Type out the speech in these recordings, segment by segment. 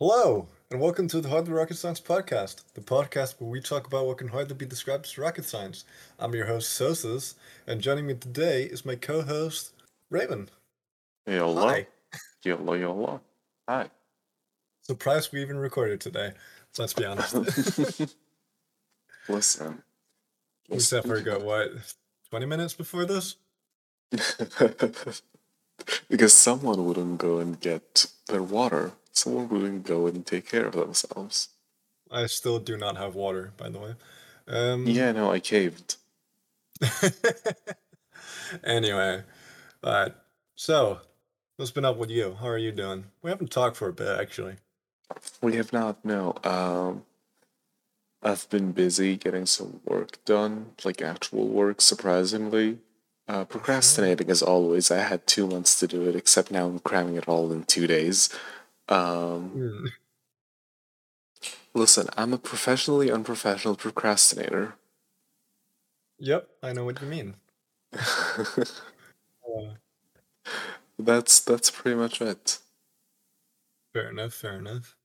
Hello, and welcome to the Hardly Rocket Science podcast, the podcast where we talk about what can hardly be described as rocket science. I'm your host, Zhosas, and joining me today is my co host, Raven. YOLO. Hi. YOLO, YOLO. Hi. Surprised we even recorded today. Let's be honest. Listen. said for go, what, 20 minutes before this? because someone wouldn't go and get their water. Someone wouldn't go and take care of themselves. I still do not have water, by the way. Um, Yeah, no, I caved. anyway, but So, what's been up with you? How are you doing? We haven't talked for a bit, actually. We have not, no. Um, I've been busy getting some work done, like actual work, surprisingly. Uh, procrastinating as always. I had two months to do it, except now I'm cramming it all in two days. Um, Hmm. listen, I'm a professionally unprofessional procrastinator. Yep, I know what you mean. Uh, that's that's pretty much it. Fair enough, fair enough.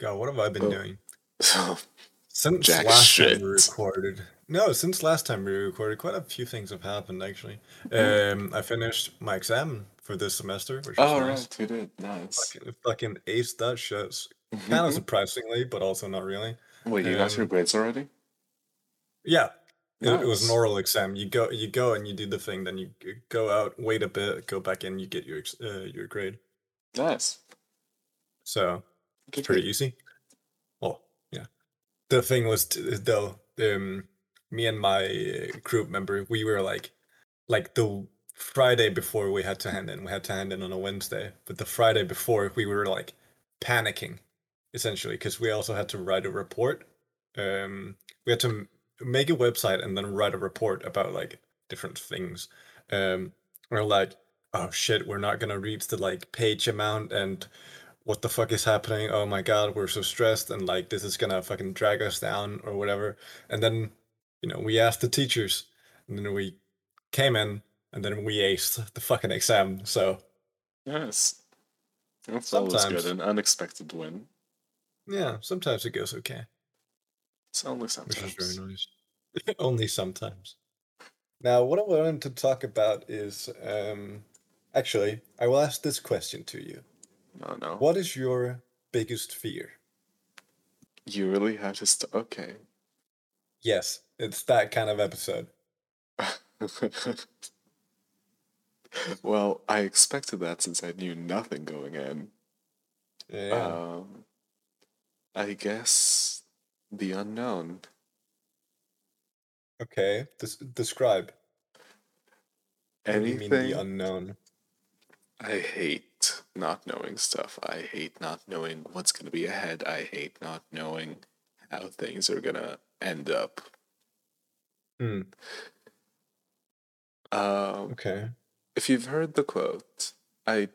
God, what have I been Oh. doing? So Since Jack last time we recorded. No, since last time we recorded, quite a few things have happened actually. Um, I finished my exam for this semester, which was oh nice. right, we did nice. Fucking, fucking aced that shit. Kind of surprisingly, but also not really. Wait, you got your um, grades already? Yeah, it, it was an oral exam. You go, you go, and you do the thing. Then you go out, wait a bit, go back in, you get your uh, your grade. Nice. So It's pretty easy. Oh yeah. The thing was t- though, um, me and my group member, we were like, like the Friday before we had to hand in. We had to hand in on a Wednesday, but the Friday before we were like panicking, essentially, because we also had to write a report. Um, we had to make a website and then write a report about like different things. Um, we're like, oh shit, we're not gonna reach the like page amount and what the fuck is happening? Oh my god, we're so stressed and like this is gonna fucking drag us down or whatever. And then, you know, we asked the teachers and then we came in and then we aced the fucking exam. So yes, That's always Sometimes. good. An unexpected win. yeah, sometimes it goes okay. It's only Which is very nice. Only sometimes. Now what I wanted to talk about is um actually I will ask this question to you. No, no. What is your biggest fear? You really have to st- okay. Yes, it's that kind of episode. well, I expected that since I knew nothing going in. Yeah. Um, I guess the unknown. Okay, des- describe. What do you mean the unknown? I hate not knowing stuff. I hate not knowing what's going to be ahead. I hate not knowing how things are going to end up. Hmm. Um, Okay. if you've heard the quote, I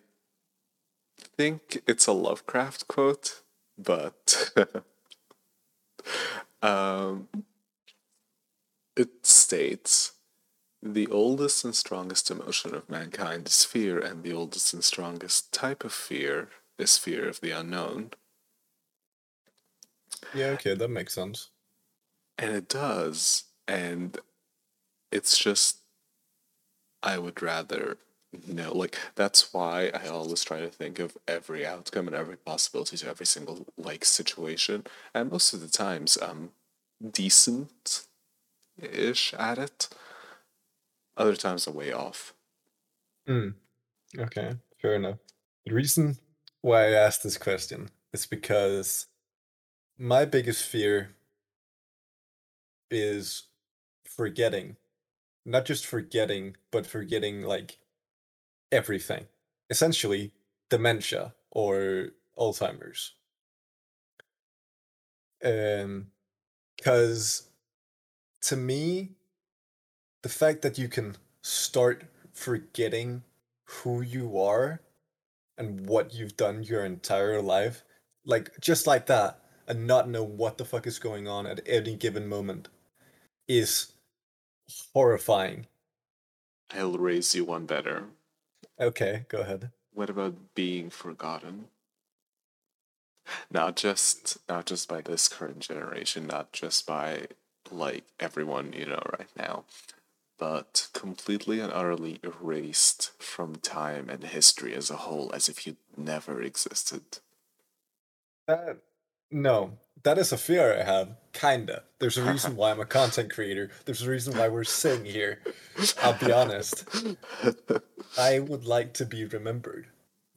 think it's a Lovecraft quote, but um, it states the oldest and strongest emotion of mankind is fear, and the oldest and strongest type of fear is fear of the unknown. Yeah, okay, that makes sense. And it does. And it's just, I would rather know. Like, that's why I always try to think of every outcome and every possibility to every single, like, situation. And most of the times, I'm decent ish at it. Other times, I'm way off. Hmm. Okay, fair enough. The reason why I asked this question is because my biggest fear is forgetting. Not just forgetting, but forgetting like everything. Essentially, dementia or Alzheimer's. Um, because to me, the fact that you can start forgetting who you are and what you've done your entire life, like just like that, and not know what the fuck is going on at any given moment, is horrifying. I'll raise you one better. Okay, go ahead. What about being forgotten? not just not just by this current generation, not just by like everyone you know right now, but completely and utterly erased from time and history as a whole, as if you never existed. That no, that is a fear I have. Kinda. There's a reason why I'm a content creator. There's a reason why we're sitting here. I'll be honest. I would like to be remembered.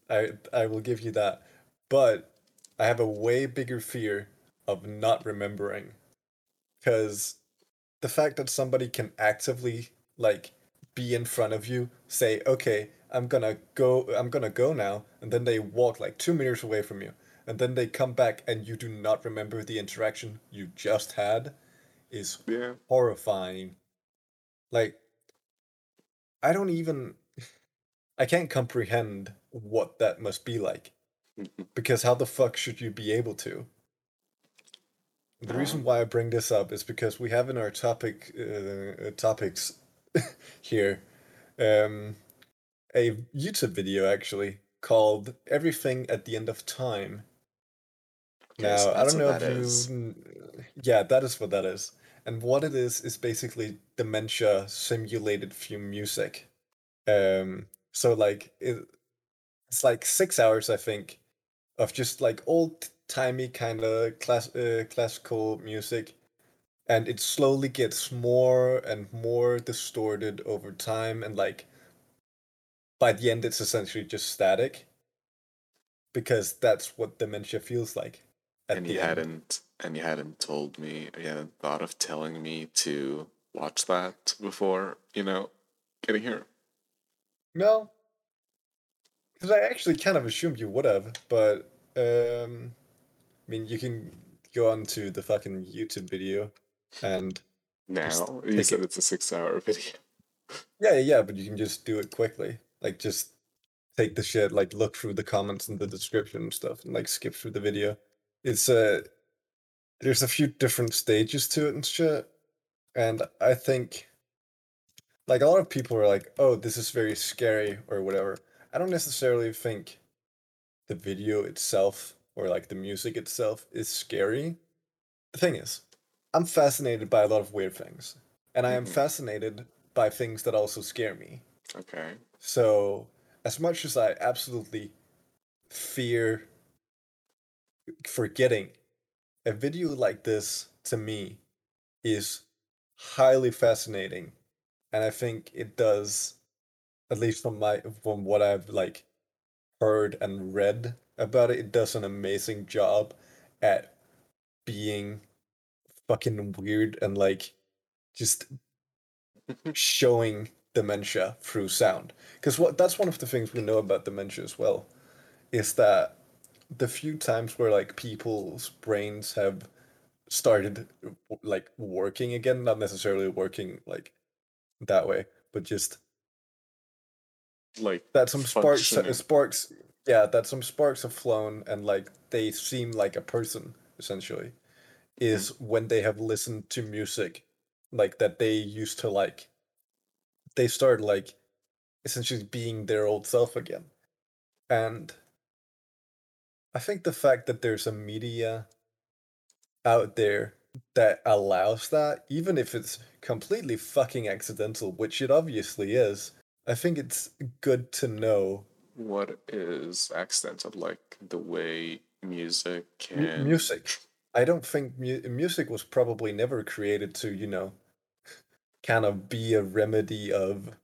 I I will give you that. But I have a way bigger fear of not remembering. Cause the fact that somebody can actively like be in front of you, say, okay, I'm gonna go I'm gonna go now, and then they walk like two meters away from you, and then they come back and you do not remember the interaction you just had is Yeah. horrifying. Like I don't even I can't comprehend what that must be like. Because how the fuck should you be able to? The reason Um, why I bring this up is because we have in our topic uh, uh, topics here um, a YouTube video actually called "Everything at the End of Time." So Now I don't know if you, is. yeah, that is what that is, and what it is is basically dementia simulated through music. Um, so like it, it's like six hours, I think, of just like old timey kind of class uh, classical music, and it slowly gets more and more distorted over time, and like by the end, it's essentially just static because that's what dementia feels like and you end. hadn't and you hadn't told me or you hadn't thought of telling me to watch that before you know getting here No, because I actually kind of assumed you would have, but um, I mean, you can go on to the fucking YouTube video and now you said it. it's a six hour video Yeah, yeah, but you can just do it quickly. Like, just take the shit, like, look through the comments and the description and stuff, and like skip through the video. It's a there's a few different stages to it and shit, and I think like a lot of people are like, "Oh, this is very scary" or whatever. I don't necessarily think the video itself or like the music itself is scary. The thing is, I'm fascinated by a lot of weird things, and I am Mhm. fascinated by things that also scare me. okay So, as much as I absolutely fear forgetting, a video like this to me is highly fascinating, and I think it does, at least from my from what I've like heard and read about it, it does an amazing job at being fucking weird and like just showing dementia through sound. Because what that's one of the things we know about dementia as well, is that the few times where like people's brains have started like working again, not necessarily working like that way, but just like that some sparks sparks yeah, that some sparks have flown and like they seem like a person essentially is mm-hmm. when they have listened to music like that they used to like they start like essentially being their old self again. And I think the fact that there's a media out there that allows that, even if it's completely fucking accidental, which it obviously is, I think it's good to know what is accidental like the way music mu- can music. I don't think mu- music was probably never created to, you know, kind of be a remedy of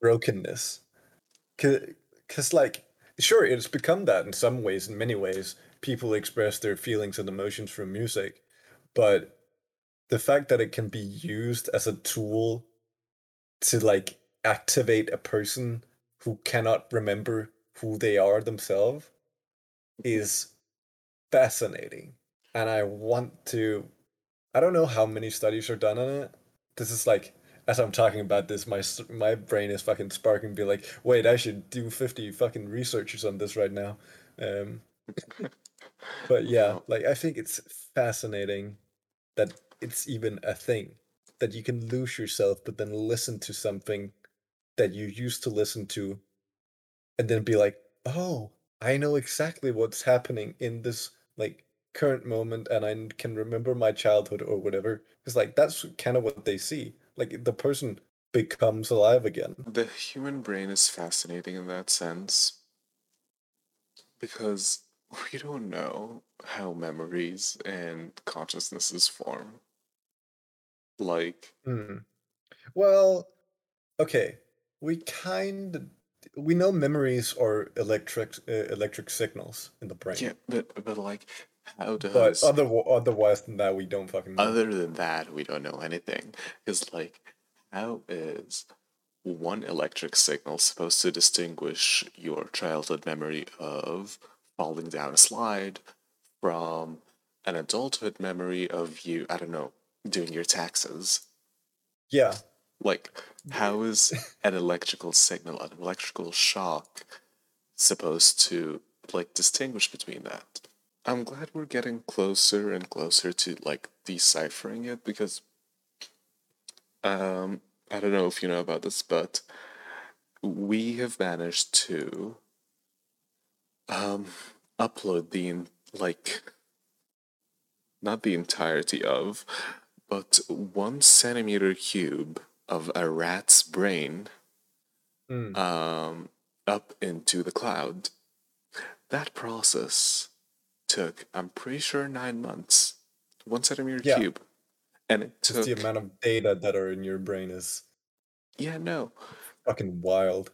brokenness. Because, like, sure, it's become that in some ways, in many ways. People express their feelings and emotions through music. But the fact that it can be used as a tool to, like, activate a person who cannot remember who they are themselves is fascinating. And I want to. I don't know how many studies are done on it. This is like as I'm talking about this, my my brain is fucking sparking. Be like, wait, I should do fifty fucking researches on this right now. Um, but yeah, like I think it's fascinating that it's even a thing that you can lose yourself, but then listen to something that you used to listen to, and then be like, oh, I know exactly what's happening in this like current moment and I can remember my childhood or whatever. Because like that's kind of what they see. Like the person becomes alive again. The human brain is fascinating in that sense because we don't know how memories and consciousnesses form. Like, Hmm. Well, okay. We kind of we know memories are electric uh, electric signals in the brain. yeah, but but like, how But other otherwise than that, we don't fucking know. other than that we don't know anything? Because like, how is one electric signal supposed to distinguish your childhood memory of falling down a slide from an adulthood memory of you, I don't know, doing your taxes? Yeah. Like, how is an electrical signal, an electrical shock, supposed to like distinguish between that? I'm glad we're getting closer and closer to like deciphering it because um I don't know if you know about this, but we have managed to um upload the like not the entirety of, but one centimeter cube of a rat's brain Mm. um, up into the cloud. That process took, I'm pretty sure, nine months. One centimeter Yeah. cube. And it took. Just the amount of data that are in your brain is yeah, no, fucking wild.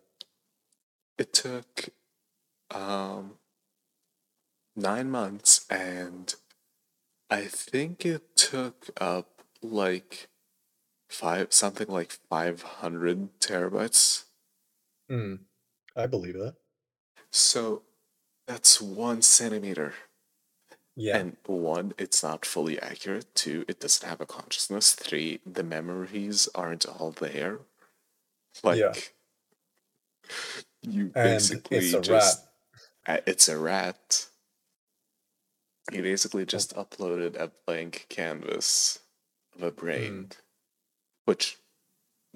it took um, nine months and I think it took up like five, something like 500 terabytes. Hmm. I believe that. So that's one centimeter. Yeah. And one, it's not fully accurate. Two, it doesn't have a consciousness. Three, the memories aren't all there. Like, Yeah. you basically it's a just. rat. It's a rat. You basically just uploaded a blank canvas of a brain, which,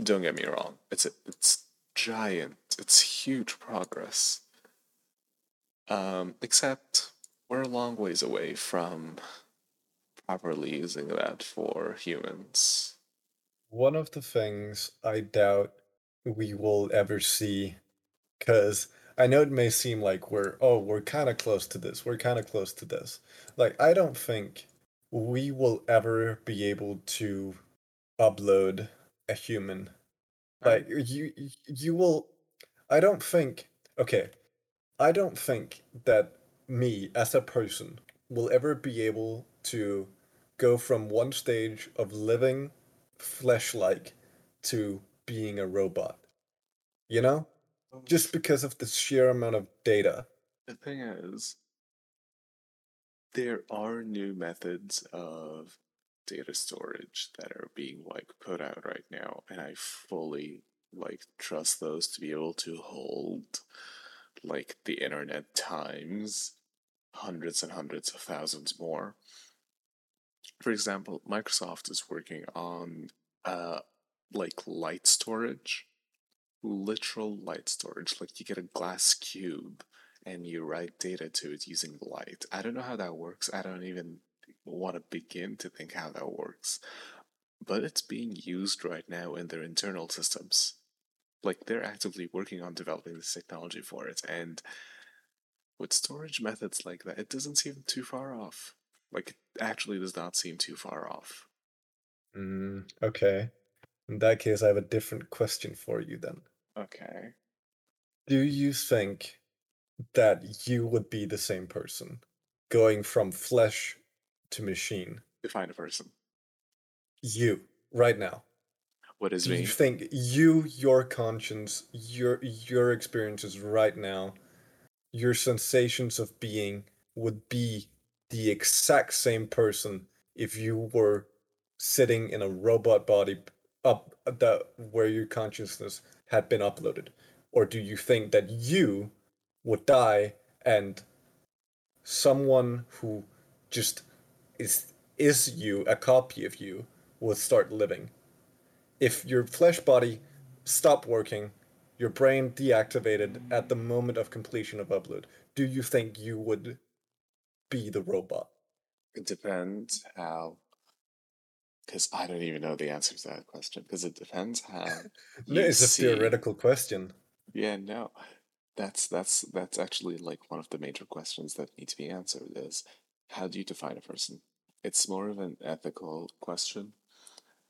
don't get me wrong, it's a, it's giant. It's huge progress. Um, except we're a long ways away from properly using that for humans. One of the things I doubt we will ever see, because I know it may seem like we're, oh, we're kind of close to this, we're kind of close to this. Like, I don't think we will ever be able to upload a human. Like, you, you will, I don't think, okay, I don't think that me as a person will ever be able to go from one stage of living flesh like to being a robot. You know? Just because of the sheer amount of data. The thing is, there are new methods of data storage that are being like put out right now, and I fully like trust those to be able to hold like the internet times hundreds and hundreds of thousands more. For example, Microsoft is working on uh like light storage, literal light storage. Like you get a glass cube and you write data to it using light. I don't know how that works. I don't even want to begin to think how that works. But it's being used right now in their internal systems. Like they're actively working on developing this technology for it. And with storage methods like that, it doesn't seem too far off. Like it actually does not seem too far off. Mm, okay. In that case, I have a different question for you then. Okay. Do you think that you would be the same person going from flesh to machine? Define a person. You, right now. What is Do me? you think you, your conscience, your your experiences right now, your sensations of being would be the exact same person if you were sitting in a robot body up that where your consciousness had been uploaded? Or do you think that you would die and someone who just is is you, a copy of you, would start living? if your flesh body stopped working, your brain deactivated at the moment of completion of upload, do you think you would be the robot? It depends how. Because I don't even know the answer to that question. Because it depends how. No, it's a see- theoretical question. Yeah, no. That's that's that's actually like one of the major questions that need to be answered is how do you define a person? It's more of an ethical question.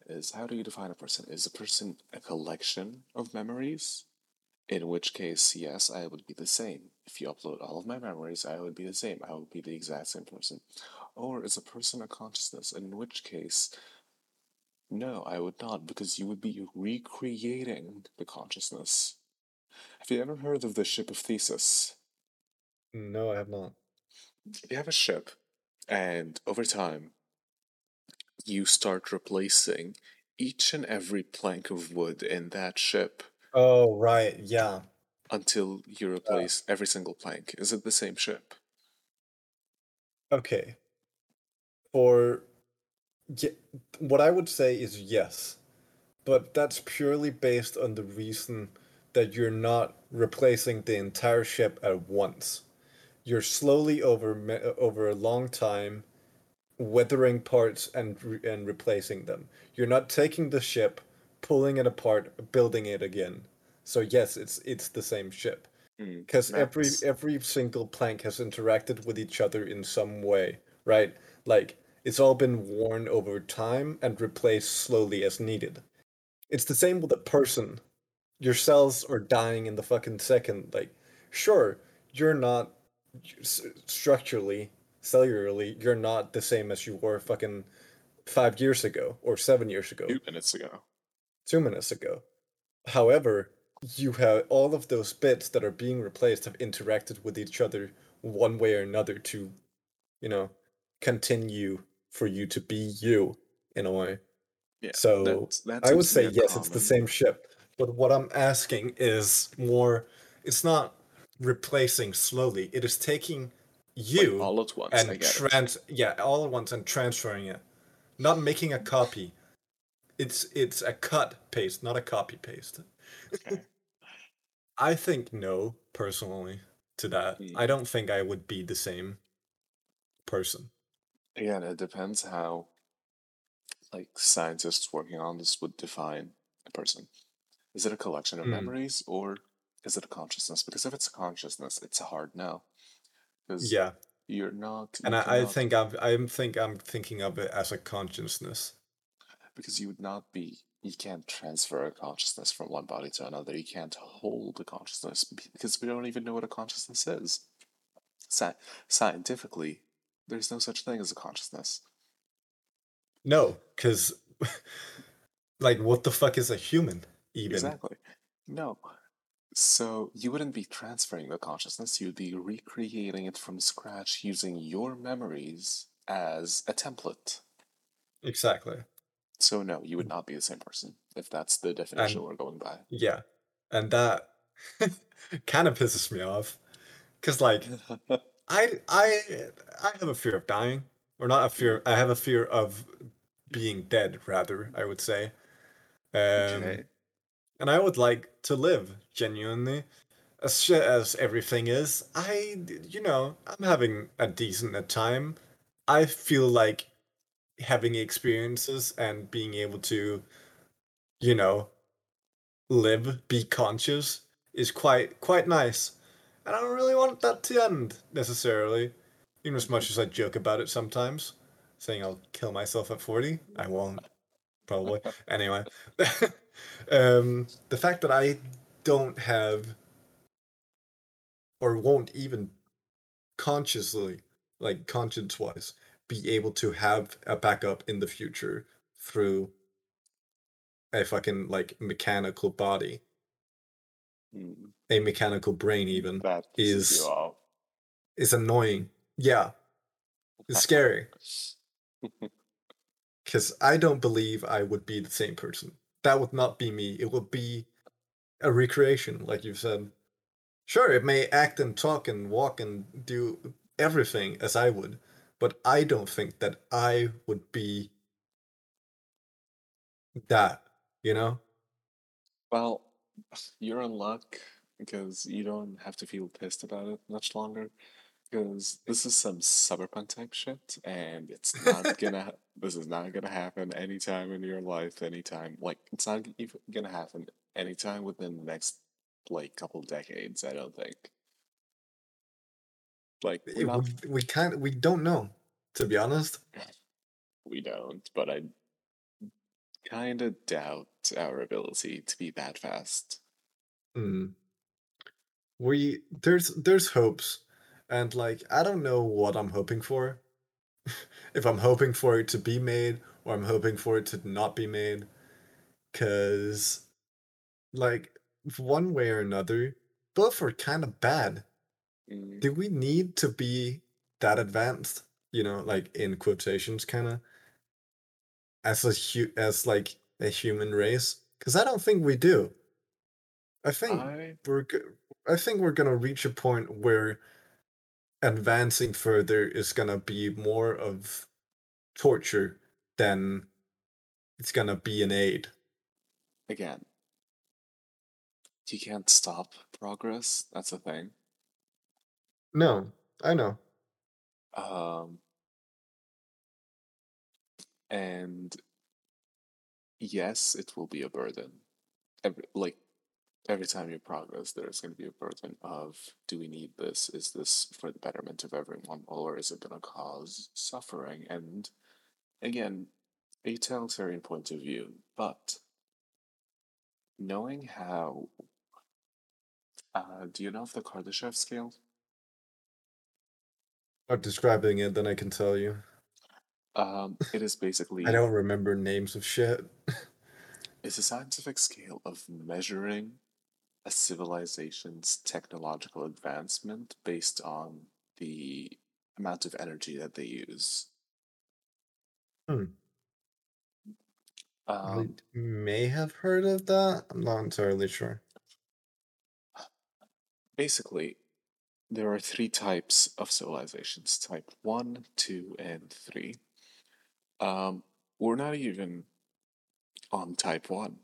Is how do you define a person? Is a person a collection of memories? In which case, yes, I would be the same. If you upload all of my memories, I would be the same. I would be the exact same person. Or is a person a consciousness? In which case, no, I would not, because you would be recreating the consciousness. Have you ever heard of the ship of Theseus? No, I have not. You have a ship, and over time, you start replacing each and every plank of wood in that ship Oh, right. Yeah. until you uh replace every single plank. Is it the same ship? Okay. For ye- what I would say is yes, but that's purely based on the reason that you're not replacing the entire ship at once. You're slowly over uh, over a long time weathering parts and and replacing them. You're not taking the ship, pulling it apart, building it again. So yes, it's it's the same ship Hmm, because every every single plank has interacted with each other in some way, right? Like it's all been worn over time and replaced slowly as needed. It's the same with a person. Your cells are dying in the fucking second. Like, sure, you're not structurally, cellularly, you're not the same as you were fucking five years ago or seven years ago Two minutes ago. Two minutes ago. However, you have all of those bits that are being replaced have interacted with each other one way or another to, you know, continue for you to be you in a way. Yeah. So that's, that I would say yes, it's the same ship. But what I'm asking is more, it's not replacing slowly. It is taking like, you all at once. And it. trans yeah all at once and transferring it not making a copy it's it's a cut paste not a copy paste Okay. i think no personally to that Hmm. i don't think i would be the same person Again, it depends how like scientists working on this would define a person. Is it a collection of Hmm. memories or is it a consciousness? Because if it's a consciousness, it's a hard no. Because yeah you're not and I, I think i'm i think i'm thinking of it as a consciousness because you would not be you can't transfer a consciousness from one body to another. You can't hold a consciousness because we don't even know what a consciousness is. Sci- scientifically, there's no such thing as a consciousness. no because like what the fuck is a human even Exactly. No. So you wouldn't be transferring the consciousness, you'd be recreating it from scratch using your memories as a template. exactly So no, you would not be the same person if that's the definition we're going by. Yeah, and that kind of pisses me off, cause like I I I have a fear of dying, or not a fear. I have a fear of being dead, rather. I would say. Um, okay. and I would like to live genuinely, as shit as everything is. I you know I'm having a decent time. I feel like having experiences and being able to, you know, live, be conscious is quite quite nice. And I don't really want that to end necessarily. Even as much as I joke about it sometimes, saying I'll kill myself at 40. I won't. Probably. anyway. um the fact that I don't have or won't even consciously, like conscience wise, be able to have a backup in the future through a fucking like mechanical body, Mm, a mechanical brain even that is- is annoying. Yeah, it's scary because I don't believe I would be the same person. That would not be me. It would be a recreation, like you've said. Sure, it may act and talk and walk and do everything as I would, but I don't think that I would be that, you know? Well, you're in luck because you don't have to feel pissed about it much longer. Because this is some cyberpunk type shit, and it's not gonna. this is not gonna happen anytime in your life. Anytime, like it's not even gonna happen anytime within the next like couple decades. I don't think. Like It- not, we, we can't we don't know to be honest we don't, but I kind of doubt our ability to be that fast. Mm. we there's there's hopes and like i don't know what i'm hoping for if i'm hoping for it to be made or i'm hoping for it to not be made because like one way or another both are kind of bad Mm, do we need to be that advanced you know like in quotations kind of as a hu- as like a human race? Because i don't think we do. I think I we're go- i think we're gonna reach a point where advancing further is gonna be more of torture than it's gonna be an aid. Again, you can't stop progress. That's a thing. No i know Um, and yes, it will be a burden. Every, like every time you progress, there's going to be a burden of do we need this? Is this for the betterment of everyone, or is it going to cause suffering? And again, a utilitarian point of view, but knowing how. Uh, do you know of the Kardashev scale? Not describing it then i can tell you Um, it is basically i don't remember names of shit It's a scientific scale of measuring a civilization's technological advancement based on the amount of energy that they use. Hmm. i Um, may have heard of that i'm not entirely sure basically, there are three types of civilizations type 1, 2, and 3. Um, we're not even on type 1.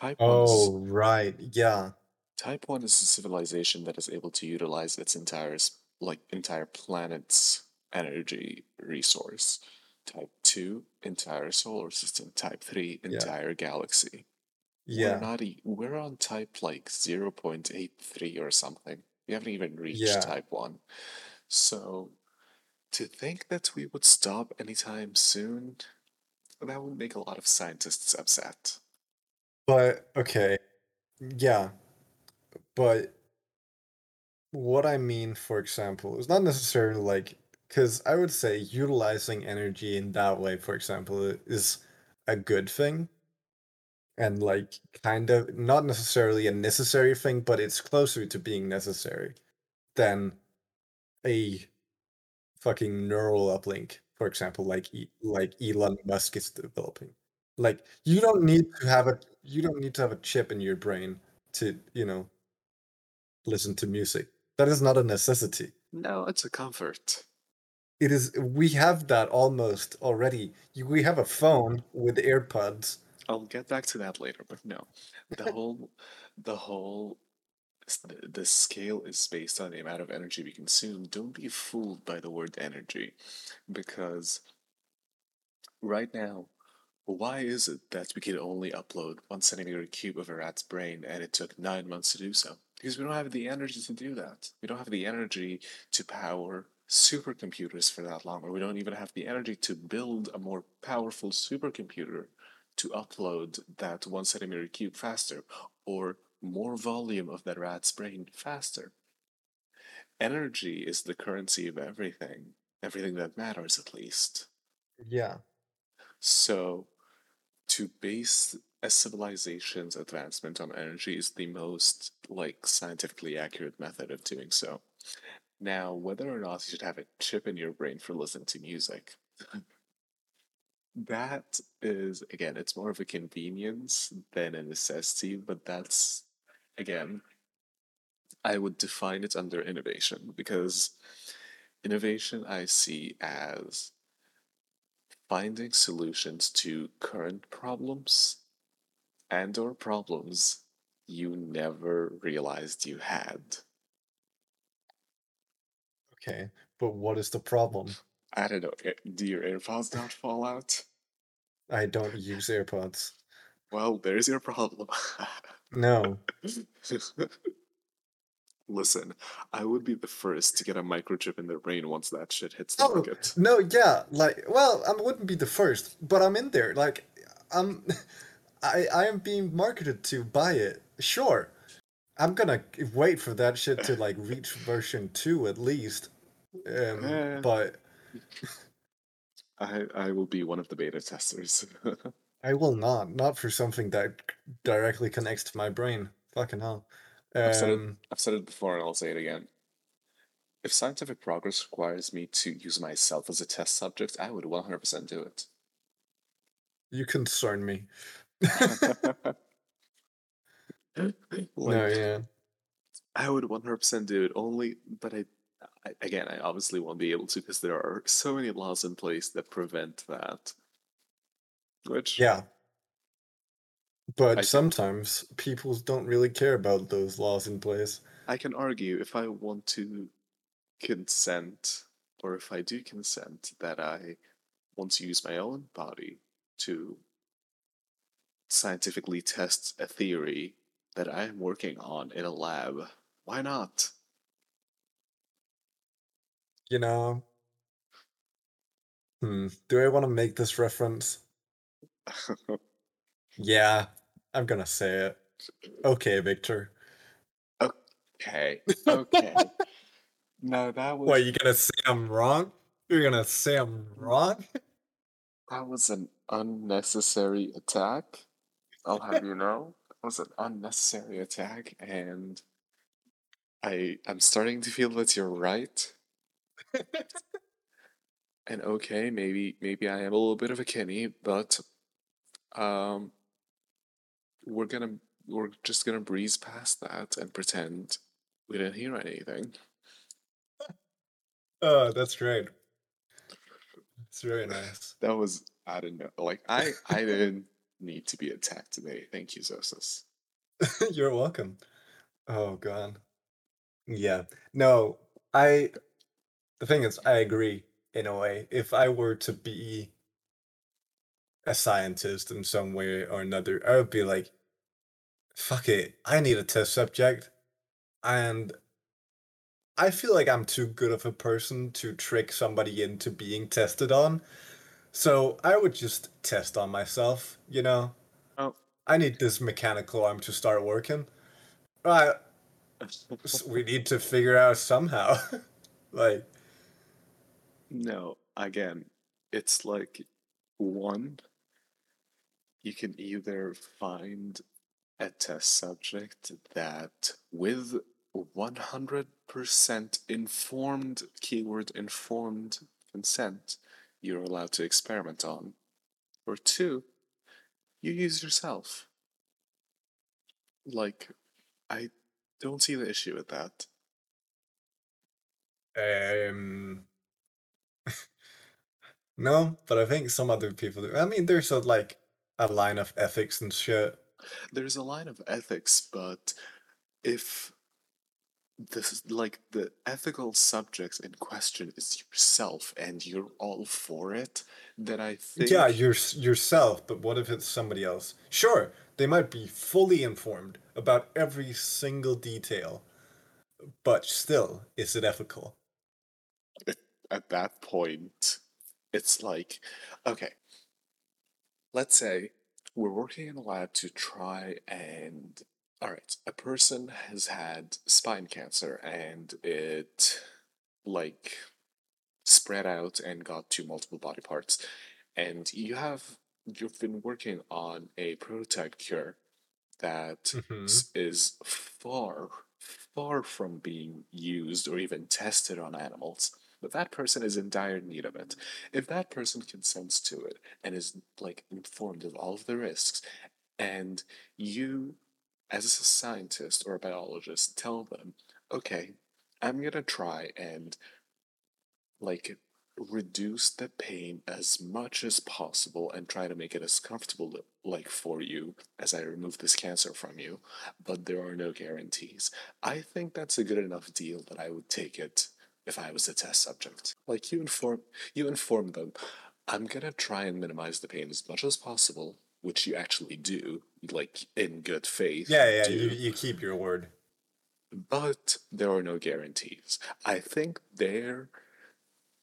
Type 1 is oh right yeah Type 1 is a civilization that is able to utilize its entire like entire planet's energy resource. Type 2 entire solar system. Type 3 Yeah. entire galaxy. We're yeah not e- we're on type like 0.83 or something. We haven't even reached yeah type 1. So to think that we would stop anytime soon, that would make a lot of scientists upset. but okay yeah but what I mean, for example, is not necessarily like because I would say utilizing energy in that way, for example, is a good thing and like kind of not necessarily a necessary thing, but it's closer to being necessary than a fucking neural uplink, for example, like like Elon Musk is developing. Like you don't need to have a you don't need to have a chip in your brain to, you know, listen to music. That is not a necessity. No, it's a comfort. It is we have that almost already. We have a phone with AirPods. I'll get back to that later, but no. The whole the whole the scale is based on the amount of energy we consume. Don't be fooled by the word energy because right now, why is it that we can only upload one centimeter cube of a rat's brain and it took nine months to do so? Because we don't have the energy to do that. We don't have the energy to power supercomputers for that long, or we don't even have the energy to build a more powerful supercomputer to upload that one centimeter cube faster, or more volume of that rat's brain faster. Energy is the currency of everything, everything that matters at least. Yeah. So, to base a civilization's advancement on energy is the most like scientifically accurate method of doing so. Now, whether or not you should have a chip in your brain for listening to music, that is again, it's more of a convenience than a necessity, but that's again, I would define it under innovation because innovation I see as finding solutions to current problems and or problems you never realized you had. Okay, but what is the problem? I don't know. eh, Do your AirPods not fall out? I don't use AirPods. Well, there's your problem. No. Listen, I would be the first to get a microchip in their brain once that shit hits the Oh, market. no, yeah, like, well, I wouldn't be the first, but I'm in there. Like, I'm, I, I am being marketed to buy it. Sure, I'm gonna wait for that shit to like reach version two at least. Um, Eh. but I I will be one of the beta testers. I will not, not for something that directly connects to my brain. Fucking hell. I've said it- Um, I've said it before and I'll say it again. If scientific progress requires me to use myself as a test subject, I would 100% do it. you concern me. like, no, yeah. I would 100% do it only, but I again, I obviously won't be able to because there are so many laws in place that prevent that. Which, Yeah. But I- sometimes people don't really care about those laws in place. I can argue if I want to consent, or if I do consent, that I want to use my own body to scientifically test a theory that I am working on in a lab. Why not? You know? Hmm. Do I want to make this reference? Yeah, I'm gonna say it. Okay, Viktor. okay, okay. no, that was What, you gonna say I'm wrong? You're gonna say I'm wrong? that was an unnecessary attack. I'll have you know, it was an unnecessary attack, and I I'm starting to feel that you're right. And okay, maybe maybe I am a little bit of a Kenny, but um, we're gonna we're just gonna breeze past that and pretend we didn't hear anything. Oh, that's great. It's very nice. That was I didn't know, like I I didn't need to be attacked today. Thank you, Zhosas. You're welcome. Oh god. Yeah. No, I the thing is I agree in a way. If I were to be a scientist in some way or another, I would be like, fuck it, I need a test subject. And I feel like I'm too good of a person to trick somebody into being tested on. So I would just test on myself, you know? Oh. I need this mechanical arm to start working. Right. We need to figure out somehow. like, No, again, it's like one, you can either find a test subject that with 100% informed, keyword informed consent, you're allowed to experiment on, or two, you use yourself. Like, I don't see the issue with that. um. No, but I think some other people do. I mean, there's a like a line of ethics and shit. there's a line of ethics, but if this is like the ethical subject in question is yourself and you're all for it, then I think Yeah, you're yourself, but what if it's somebody else? Sure, they might be fully informed about every single detail, but still, is it ethical? at that point, it's like, okay, let's say we're working in a lab to try and, all right, a person has had spine cancer and it, like, spread out and got to multiple body parts. And you have, you've been working on a prototype cure that Mhm. is far, far from being used or even tested on animals. But that person is in dire need of it. If that person consents to it and is like informed of all of the risks, and you, as a scientist or a biologist, tell them, okay, I'm gonna try and like reduce the pain as much as possible and try to make it as comfortable like for you as I remove this cancer from you, but there are no guarantees. I think that's a good enough deal that I would take it if I was a test subject. Like you inform you inform them, I'm gonna try and minimize the pain as much as possible, which you actually do, like in good faith. Yeah, yeah, do. you, you keep your word. But there are no guarantees. I think there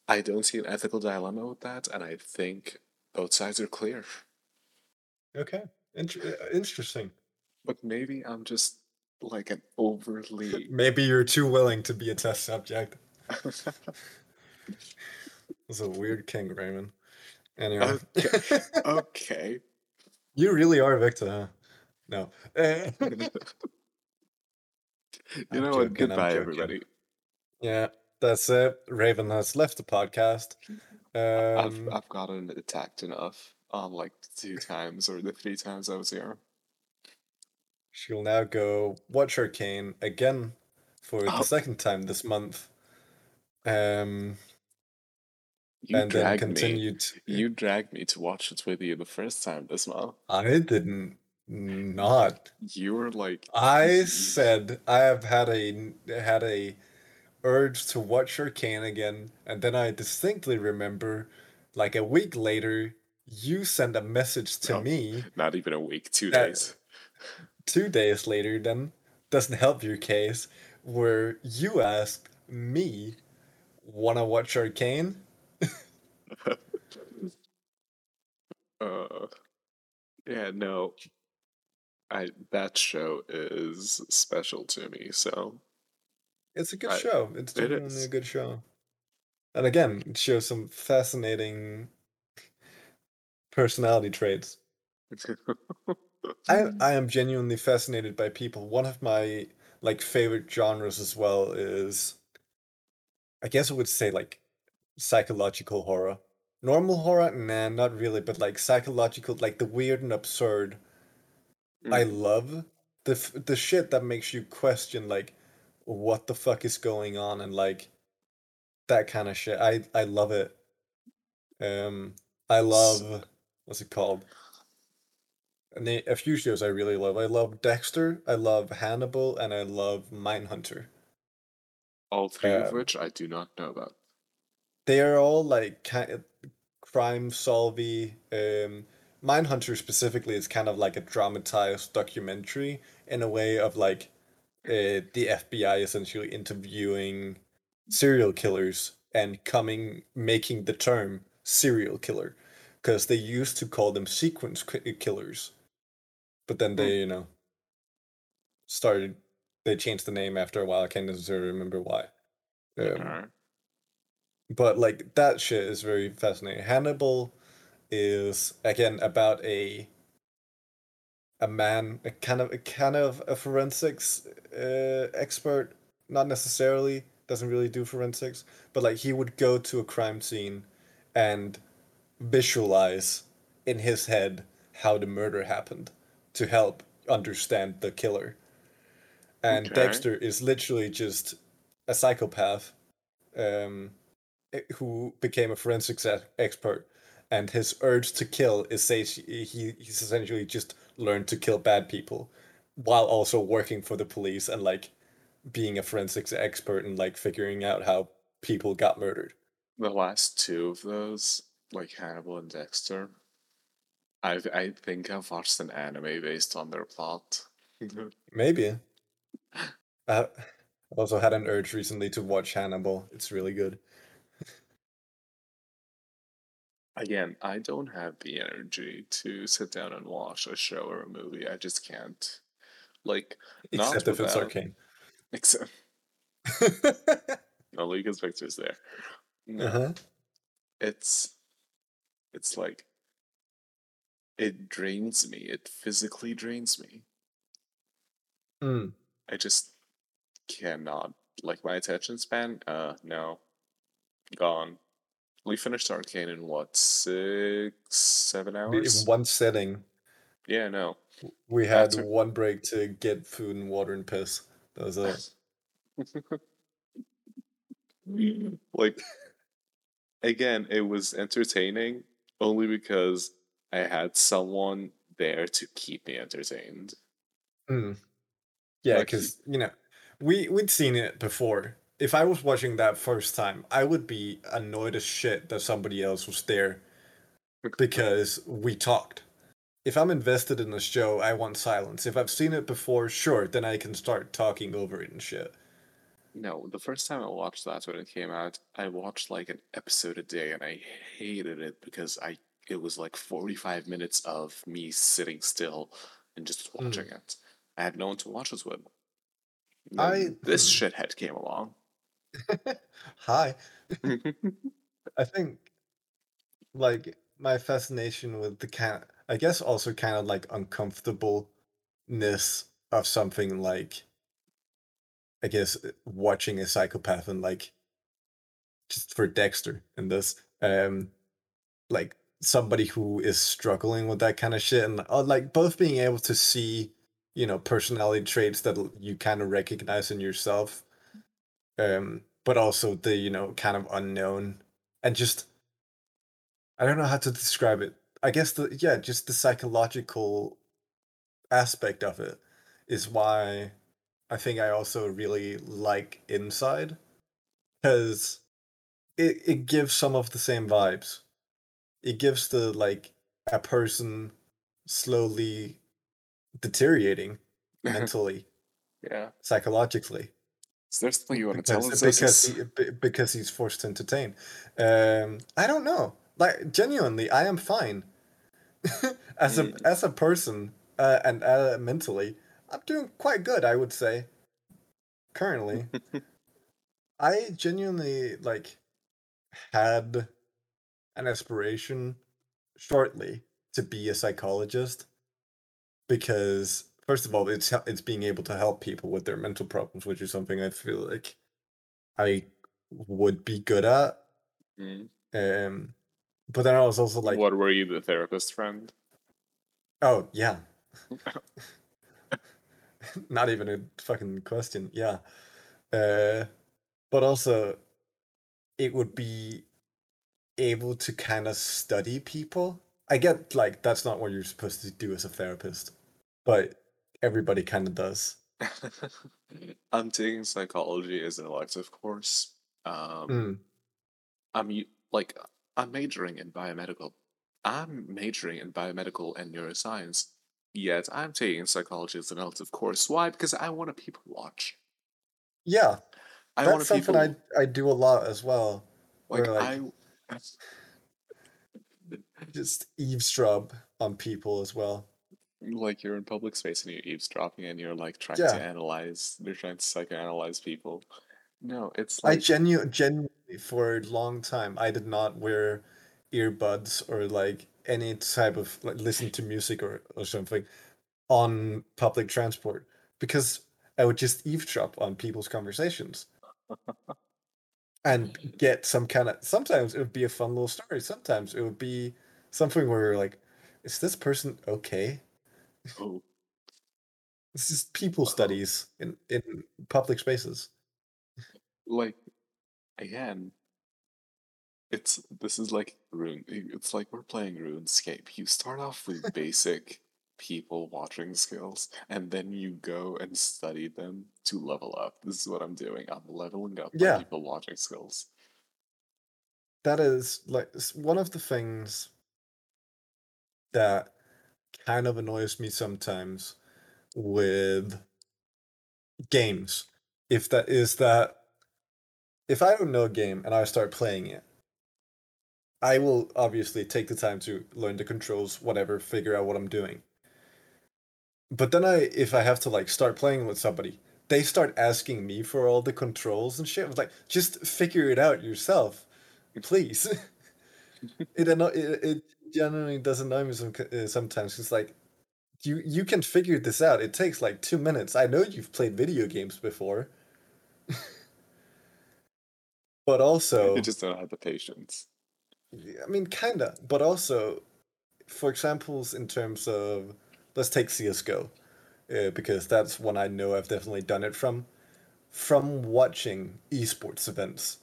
I don't see an ethical dilemma with that, and I think both sides are clear. Okay, Inter- uh, interesting. But maybe I'm just like an overly. Maybe you're too willing to be a test subject. It's a weird king, Raymond. Anyway. okay. okay. You really are Viktor, huh? No. You know what? Goodbye, everybody. yeah, that's it. Raven has left the podcast. I've Um, I've gotten attacked enough on like two times or the three times I was here. she'll now go watch Arcane again for the Oh. second time this month. Um, You and then dragged me. You dragged me to watch it with you the first time this month. I didn't not. You were like, I said I have had a had a urge to watch Arcane again, and then I distinctly remember, like a week later, you sent a message to Oh. me not even a week, two days. two days later. Then doesn't help your case, where you asked me, "Wanna watch Arcane?" Uh, yeah, no. I that show is special to me. So It's a good I- show. It's it a good show. And again, it shows some fascinating personality traits. I I am genuinely fascinated by people. One of my like favorite genres as well is I guess I would say like psychological horror. Normal horror? Nah, not really, but like psychological, like the weird and absurd. I Mm. love the f- the shit that makes you question like what the fuck is going on and like that kind of shit. I I love it. Um I love what's it called? A few shows I really love. I love Dexter, I love Hannibal, and I love Mindhunter. All three of um, which I do not know about. They are all like kind of crime solvy. Um, Mindhunter specifically is kind of like a dramatized documentary in a way of like uh, the FBI essentially interviewing serial killers and coming making the term serial killer because they used to call them sequence killers, but then they you know started they changed the name after a while. I can't necessarily remember why. Um, Okay. but like that shit is very fascinating. Hannibal is again about a a man, a kind of a kind of a forensics uh, expert, not necessarily doesn't really do forensics, but like he would go to a crime scene and visualize in his head how the murder happened to help understand the killer. And Okay. Dexter is literally just a psychopath um, eh, who became a forensics expert, and his urge to kill is say he he's essentially just learned to kill bad people, while also working for the police and like being a forensics expert and like figuring out how people got murdered. The last two of those, like Hannibal and Dexter, I I think I've watched an anime based on their plot. Maybe. I also had an urge recently to watch Hannibal. It's really good. Again, I don't have the energy to sit down and watch a show or a movie. I just can't. Like, not Except if it's arcane. except only because Viktor's there. No, uh-huh. it's it's like it drains me. It physically drains me. Mm. I just cannot. Like my attention span, uh, no, gone. We finished Arcane in what six, seven hours? In one setting, Yeah, no. we had After- one break to get food and water and piss. That was it. like again, it was entertaining only because I had someone there to keep me entertained. Mm. Yeah, Like, because you know, we we'd seen it before. if I was watching that first time, I would be annoyed as shit that somebody else was there because we talked. If I'm invested in a show, I want silence. If I've seen it before, sure, then I can start talking over it and shit. No, the first time I watched that when it came out, I watched like an episode a day and I hated it because I it was like 45 minutes of me sitting still and just watching Mm. it. I had no one to watch it with. I- this shithead came along. Hi. I think like my fascination with the kind I guess also kind of like uncomfortableness of something like I guess watching a psychopath and like just for Dexter in this um like somebody who is struggling with that kind of shit and uh, like both being able to see you know personality traits that you kind of recognize in yourself. Um but also the you know kind of unknown and just i don't know how to describe it. I guess the yeah just the psychological aspect of it is why i think i also really like inside because it, it gives some of the same vibes. It gives the like a person slowly deteriorating mentally yeah. psychologically Is there something you want to tell because, us? because, he, because he's forced to entertain. Um, I don't know. Like genuinely, I am fine. as a Mm. as a person uh, and uh, mentally, I'm doing quite good. I would say. Currently, I genuinely like had an aspiration shortly to be a psychologist because first of all it's it's being able to help people with their mental problems which is something i feel like i would be good at. Mm. um but then i was also like what were you, the therapist friend? oh yeah. Not even a fucking question yeah. Uh but also it would be able to kind of study people. I get like that's not what you're supposed to do as a therapist but everybody kind of does I'm taking psychology as an elective course. Um, Mm. I'm like I'm majoring in biomedical. I'm majoring in biomedical and neuroscience. Yet I'm taking psychology as an elective course. Why? Because I want to people watch. yeah I that's something people i i do a lot as well like, like- I. just eavesdrop on people as well like you're in public space and you're eavesdropping and you're like trying Yeah. to analyze you're trying to psychoanalyze people. No it's I genu- genuinely for a long time I did not wear earbuds or like any type of like listen to music or, or something on public transport because I would just eavesdrop on people's conversations. And get some kind of sometimes it would be a fun little story sometimes it would be something where you're like is this person okay oh, this is people uh-huh. studies in in public spaces. Like again it's this is like rune it's like we're playing runescape. You start off with basic people watching skills and then you go and study them to level up. This is what i'm doing. I'm leveling up my Yeah. people watching skills. That is like one of the things that kind of annoys me sometimes with games. If that is that if i don't know a game and i start playing it i will obviously take the time to learn the controls whatever figure out what i'm doing. But then i if i have to like start playing with somebody they start asking me for all the controls and shit. I was like just figure it out yourself please. It, it it genuinely doesn't annoy me some, uh, sometimes. It's like you you can figure this out. It takes like two minutes. I know you've played video games before, but also, you just don't have the patience I mean, kinda. But also, for examples in terms of let's take CS:GO, uh, because that's one I know I've definitely done it from. From watching esports events,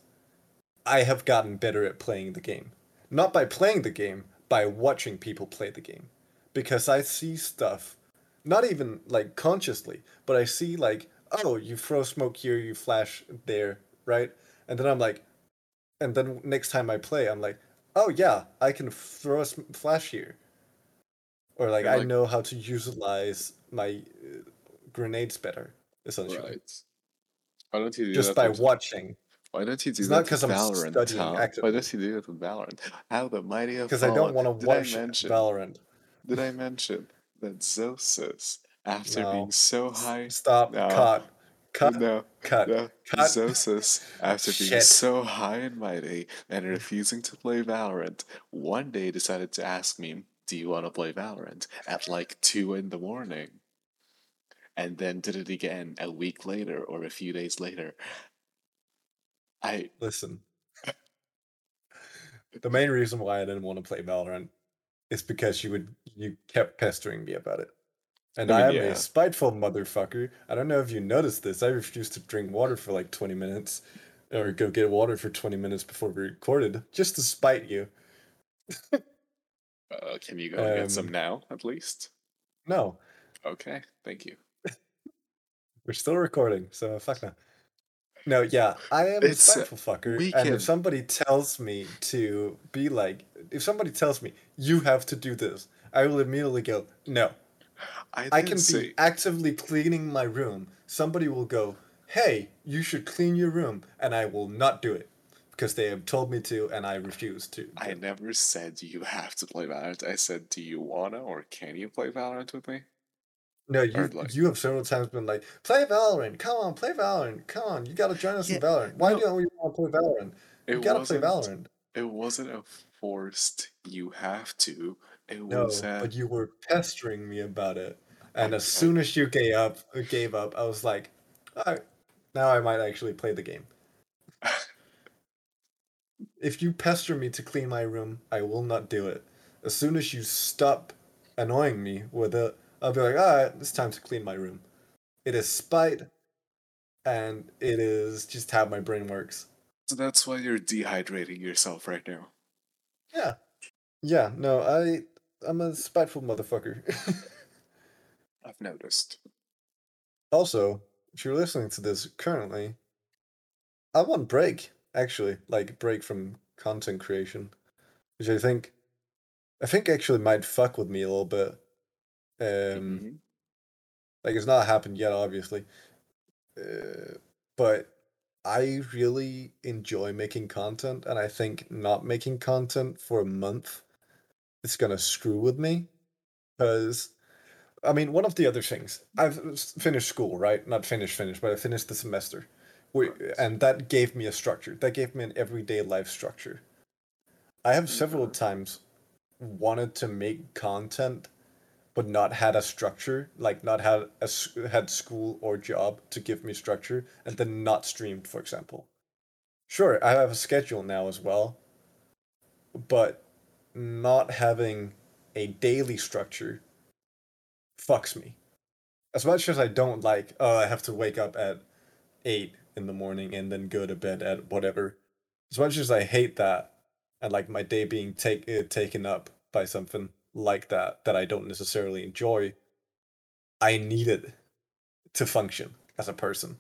I have gotten better at playing the game. Not by playing the game, by watching people play the game. Because I see stuff, not even like consciously, but I see like, oh, you throw smoke here, you flash there, right? And then I'm like, and then next time I play, I'm like, oh yeah, I can throw a flash here, or like, like I know how to utilize my uh, grenades better, essentially. Right. Why don't do just by watching? Why don't you do it's that not because I'm Valorant? Tom? Why don't you do that with Valorant? How the mighty have Because I don't want to watch mention, Valorant. Did I mention that Zhosas, after no. being so high, stop, no, cut, cut, no, cut, no. cut. Zhosas, after being Shit. so high and mighty and refusing to play Valorant, one day decided to ask me, "Do you want to play Valorant?" at like two in the morning and then did it again a week later or a few days later. I listen. the main reason why I didn't want to play Valorant is because you would you kept pestering me about it. And I, mean, I am yeah. a spiteful motherfucker. I don't know if you noticed this. I refused to drink water for like 20 minutes or go get water for 20 minutes before we recorded just to spite you. uh, can you go um, get some um, now, at least? No. Okay, thank you. We're still recording, so fuck no. No, yeah, I am it's, a spiteful fucker. And if somebody tells me to be like, if somebody tells me you have to do this, I will immediately go, no. I, I can say... be actively cleaning my room. Somebody will go, hey, you should clean your room, and I will not do it because they have told me to, and I refuse to. I never said you have to play Valorant. I said, do you wanna or can you play Valorant with me? No, you like, you have several times been like, play Valorant, come on, play Valorant, come on, you gotta join us yeah, in Valorant. Why no, don't we want to play Valorant? You gotta play Valorant. It wasn't a forced you have to. It no, was a... but you were pestering me about it. And as soon as you gave up gave up, I was like, all right, now I might actually play the game. if you pester me to clean my room, I will not do it. As soon as you stop annoying me with it, I'll be like, all right, it's time to clean my room. It is spite, and it is just how my brain works. So that's why you're dehydrating yourself right now. Yeah, yeah. No, I I'm a spiteful motherfucker. I've noticed. Also, if you're listening to this currently, I want break. Actually, like break from content creation, which I think, I think actually might fuck with me a little bit um, mm-hmm. Like it's not happened yet, obviously, uh, but I really enjoy making content, and I think not making content for a month is gonna screw with me. Because, I mean, one of the other things I've finished school, right? Not finished, finished, but I finished the semester, we, and that gave me a structure. That gave me an everyday life structure. I have several times wanted to make content but not had a structure, like not had a had school or job to give me structure, and then not streamed, for example. Sure, I have a schedule now as well, but not having a daily structure fucks me. As much as I don't like, oh, I have to wake up at eight in the morning and then go to bed at whatever. As much as I hate that, and like my day being take uh, taken up by something like that that I don't necessarily enjoy, I need it to function as a person.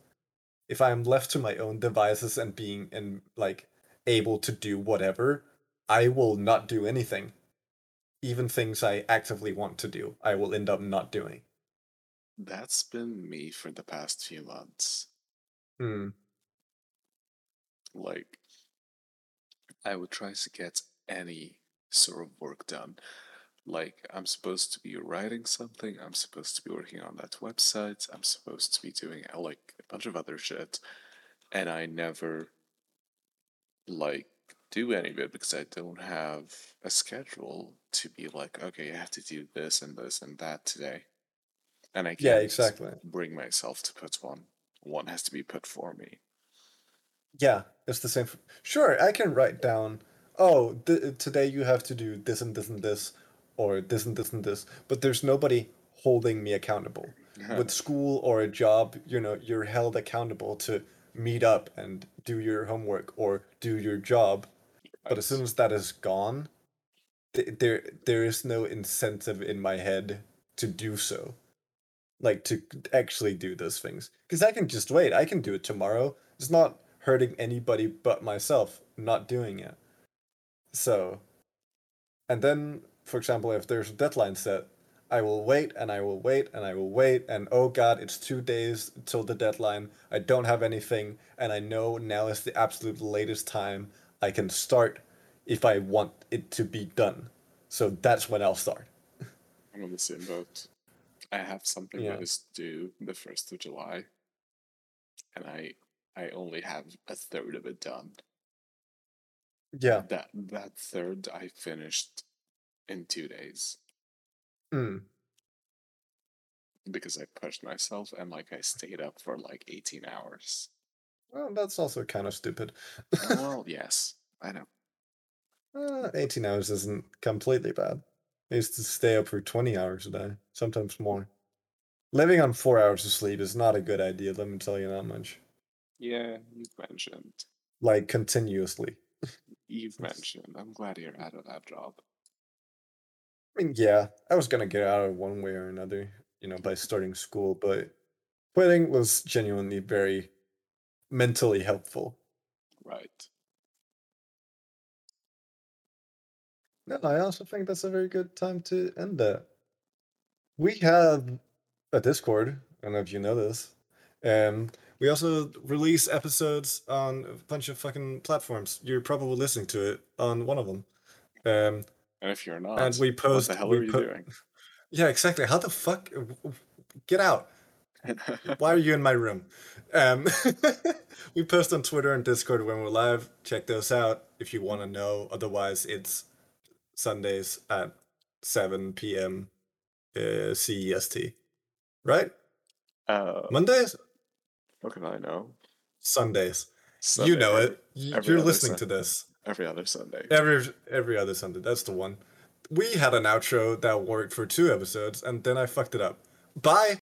If I'm left to my own devices and being and like able to do whatever, I will not do anything. Even things I actively want to do, I will end up not doing. That's been me for the past few months. Hmm. Like, I would try to get any sort of work done like i'm supposed to be writing something i'm supposed to be working on that website i'm supposed to be doing uh, like a bunch of other shit and i never like do any of it because i don't have a schedule to be like okay i have to do this and this and that today. And i can't yeah exactly. bring myself to put one one has to be put for me. Yeah it's the same for, sure i can write down oh th- today you have to do this and this and this or this and this and this, but there's nobody holding me accountable. With school or a job, you know, you're held accountable to meet up and do your homework or do your job. But as soon as that is gone, th- there there is no incentive in my head to do so. Like to actually do those things. Because I can just wait. I can do it tomorrow. It's not hurting anybody but myself not doing it. So, and then, for example, if there's a deadline set, I will wait and I will wait and I will wait and oh god, it's two days till the deadline. I don't have anything and I know now is the absolute latest time I can start if I want it to be done. So that's when I'll start. I'm on the same boat. I have something Yeah. that is due the first of July, and I I only have a third of it done. Yeah. That that third I finished in two days Mm. because I pushed myself and like I stayed up for like 18 hours. Well, that's also kind of stupid. well, yes, I know. Uh, 18 hours isn't completely bad. I used to stay up for 20 hours a day, sometimes more. Living on four hours of sleep is not a good idea, let me tell you that much. Yeah, you've mentioned. Like, continuously. You've mentioned. I'm glad you're out of that job. I mean, yeah, I was gonna get out of one way or another, you know, by starting school, but quitting was genuinely very mentally helpful. Right. No, I also think that's a very good time to end that. We have a Discord. I don't know if you know this. Um, we also release episodes on a bunch of fucking platforms. You're probably listening to it on one of them. Um, And if you're not, and we what post. the hell are you po- doing? Yeah, exactly. How the fuck? Get out. Why are you in my room? Um, we post on Twitter and Discord when we're live. Check those out if you want to know. Otherwise, it's Sundays at 7 p.m. Uh, CEST. Right? uh, Mondays? what can I know? Sundays. Sunday, you know it. Every You're listening to this. Every other Sunday. Every every other Sunday. That's the one. We had an outro that worked for two episodes, and then I fucked it up. Bye.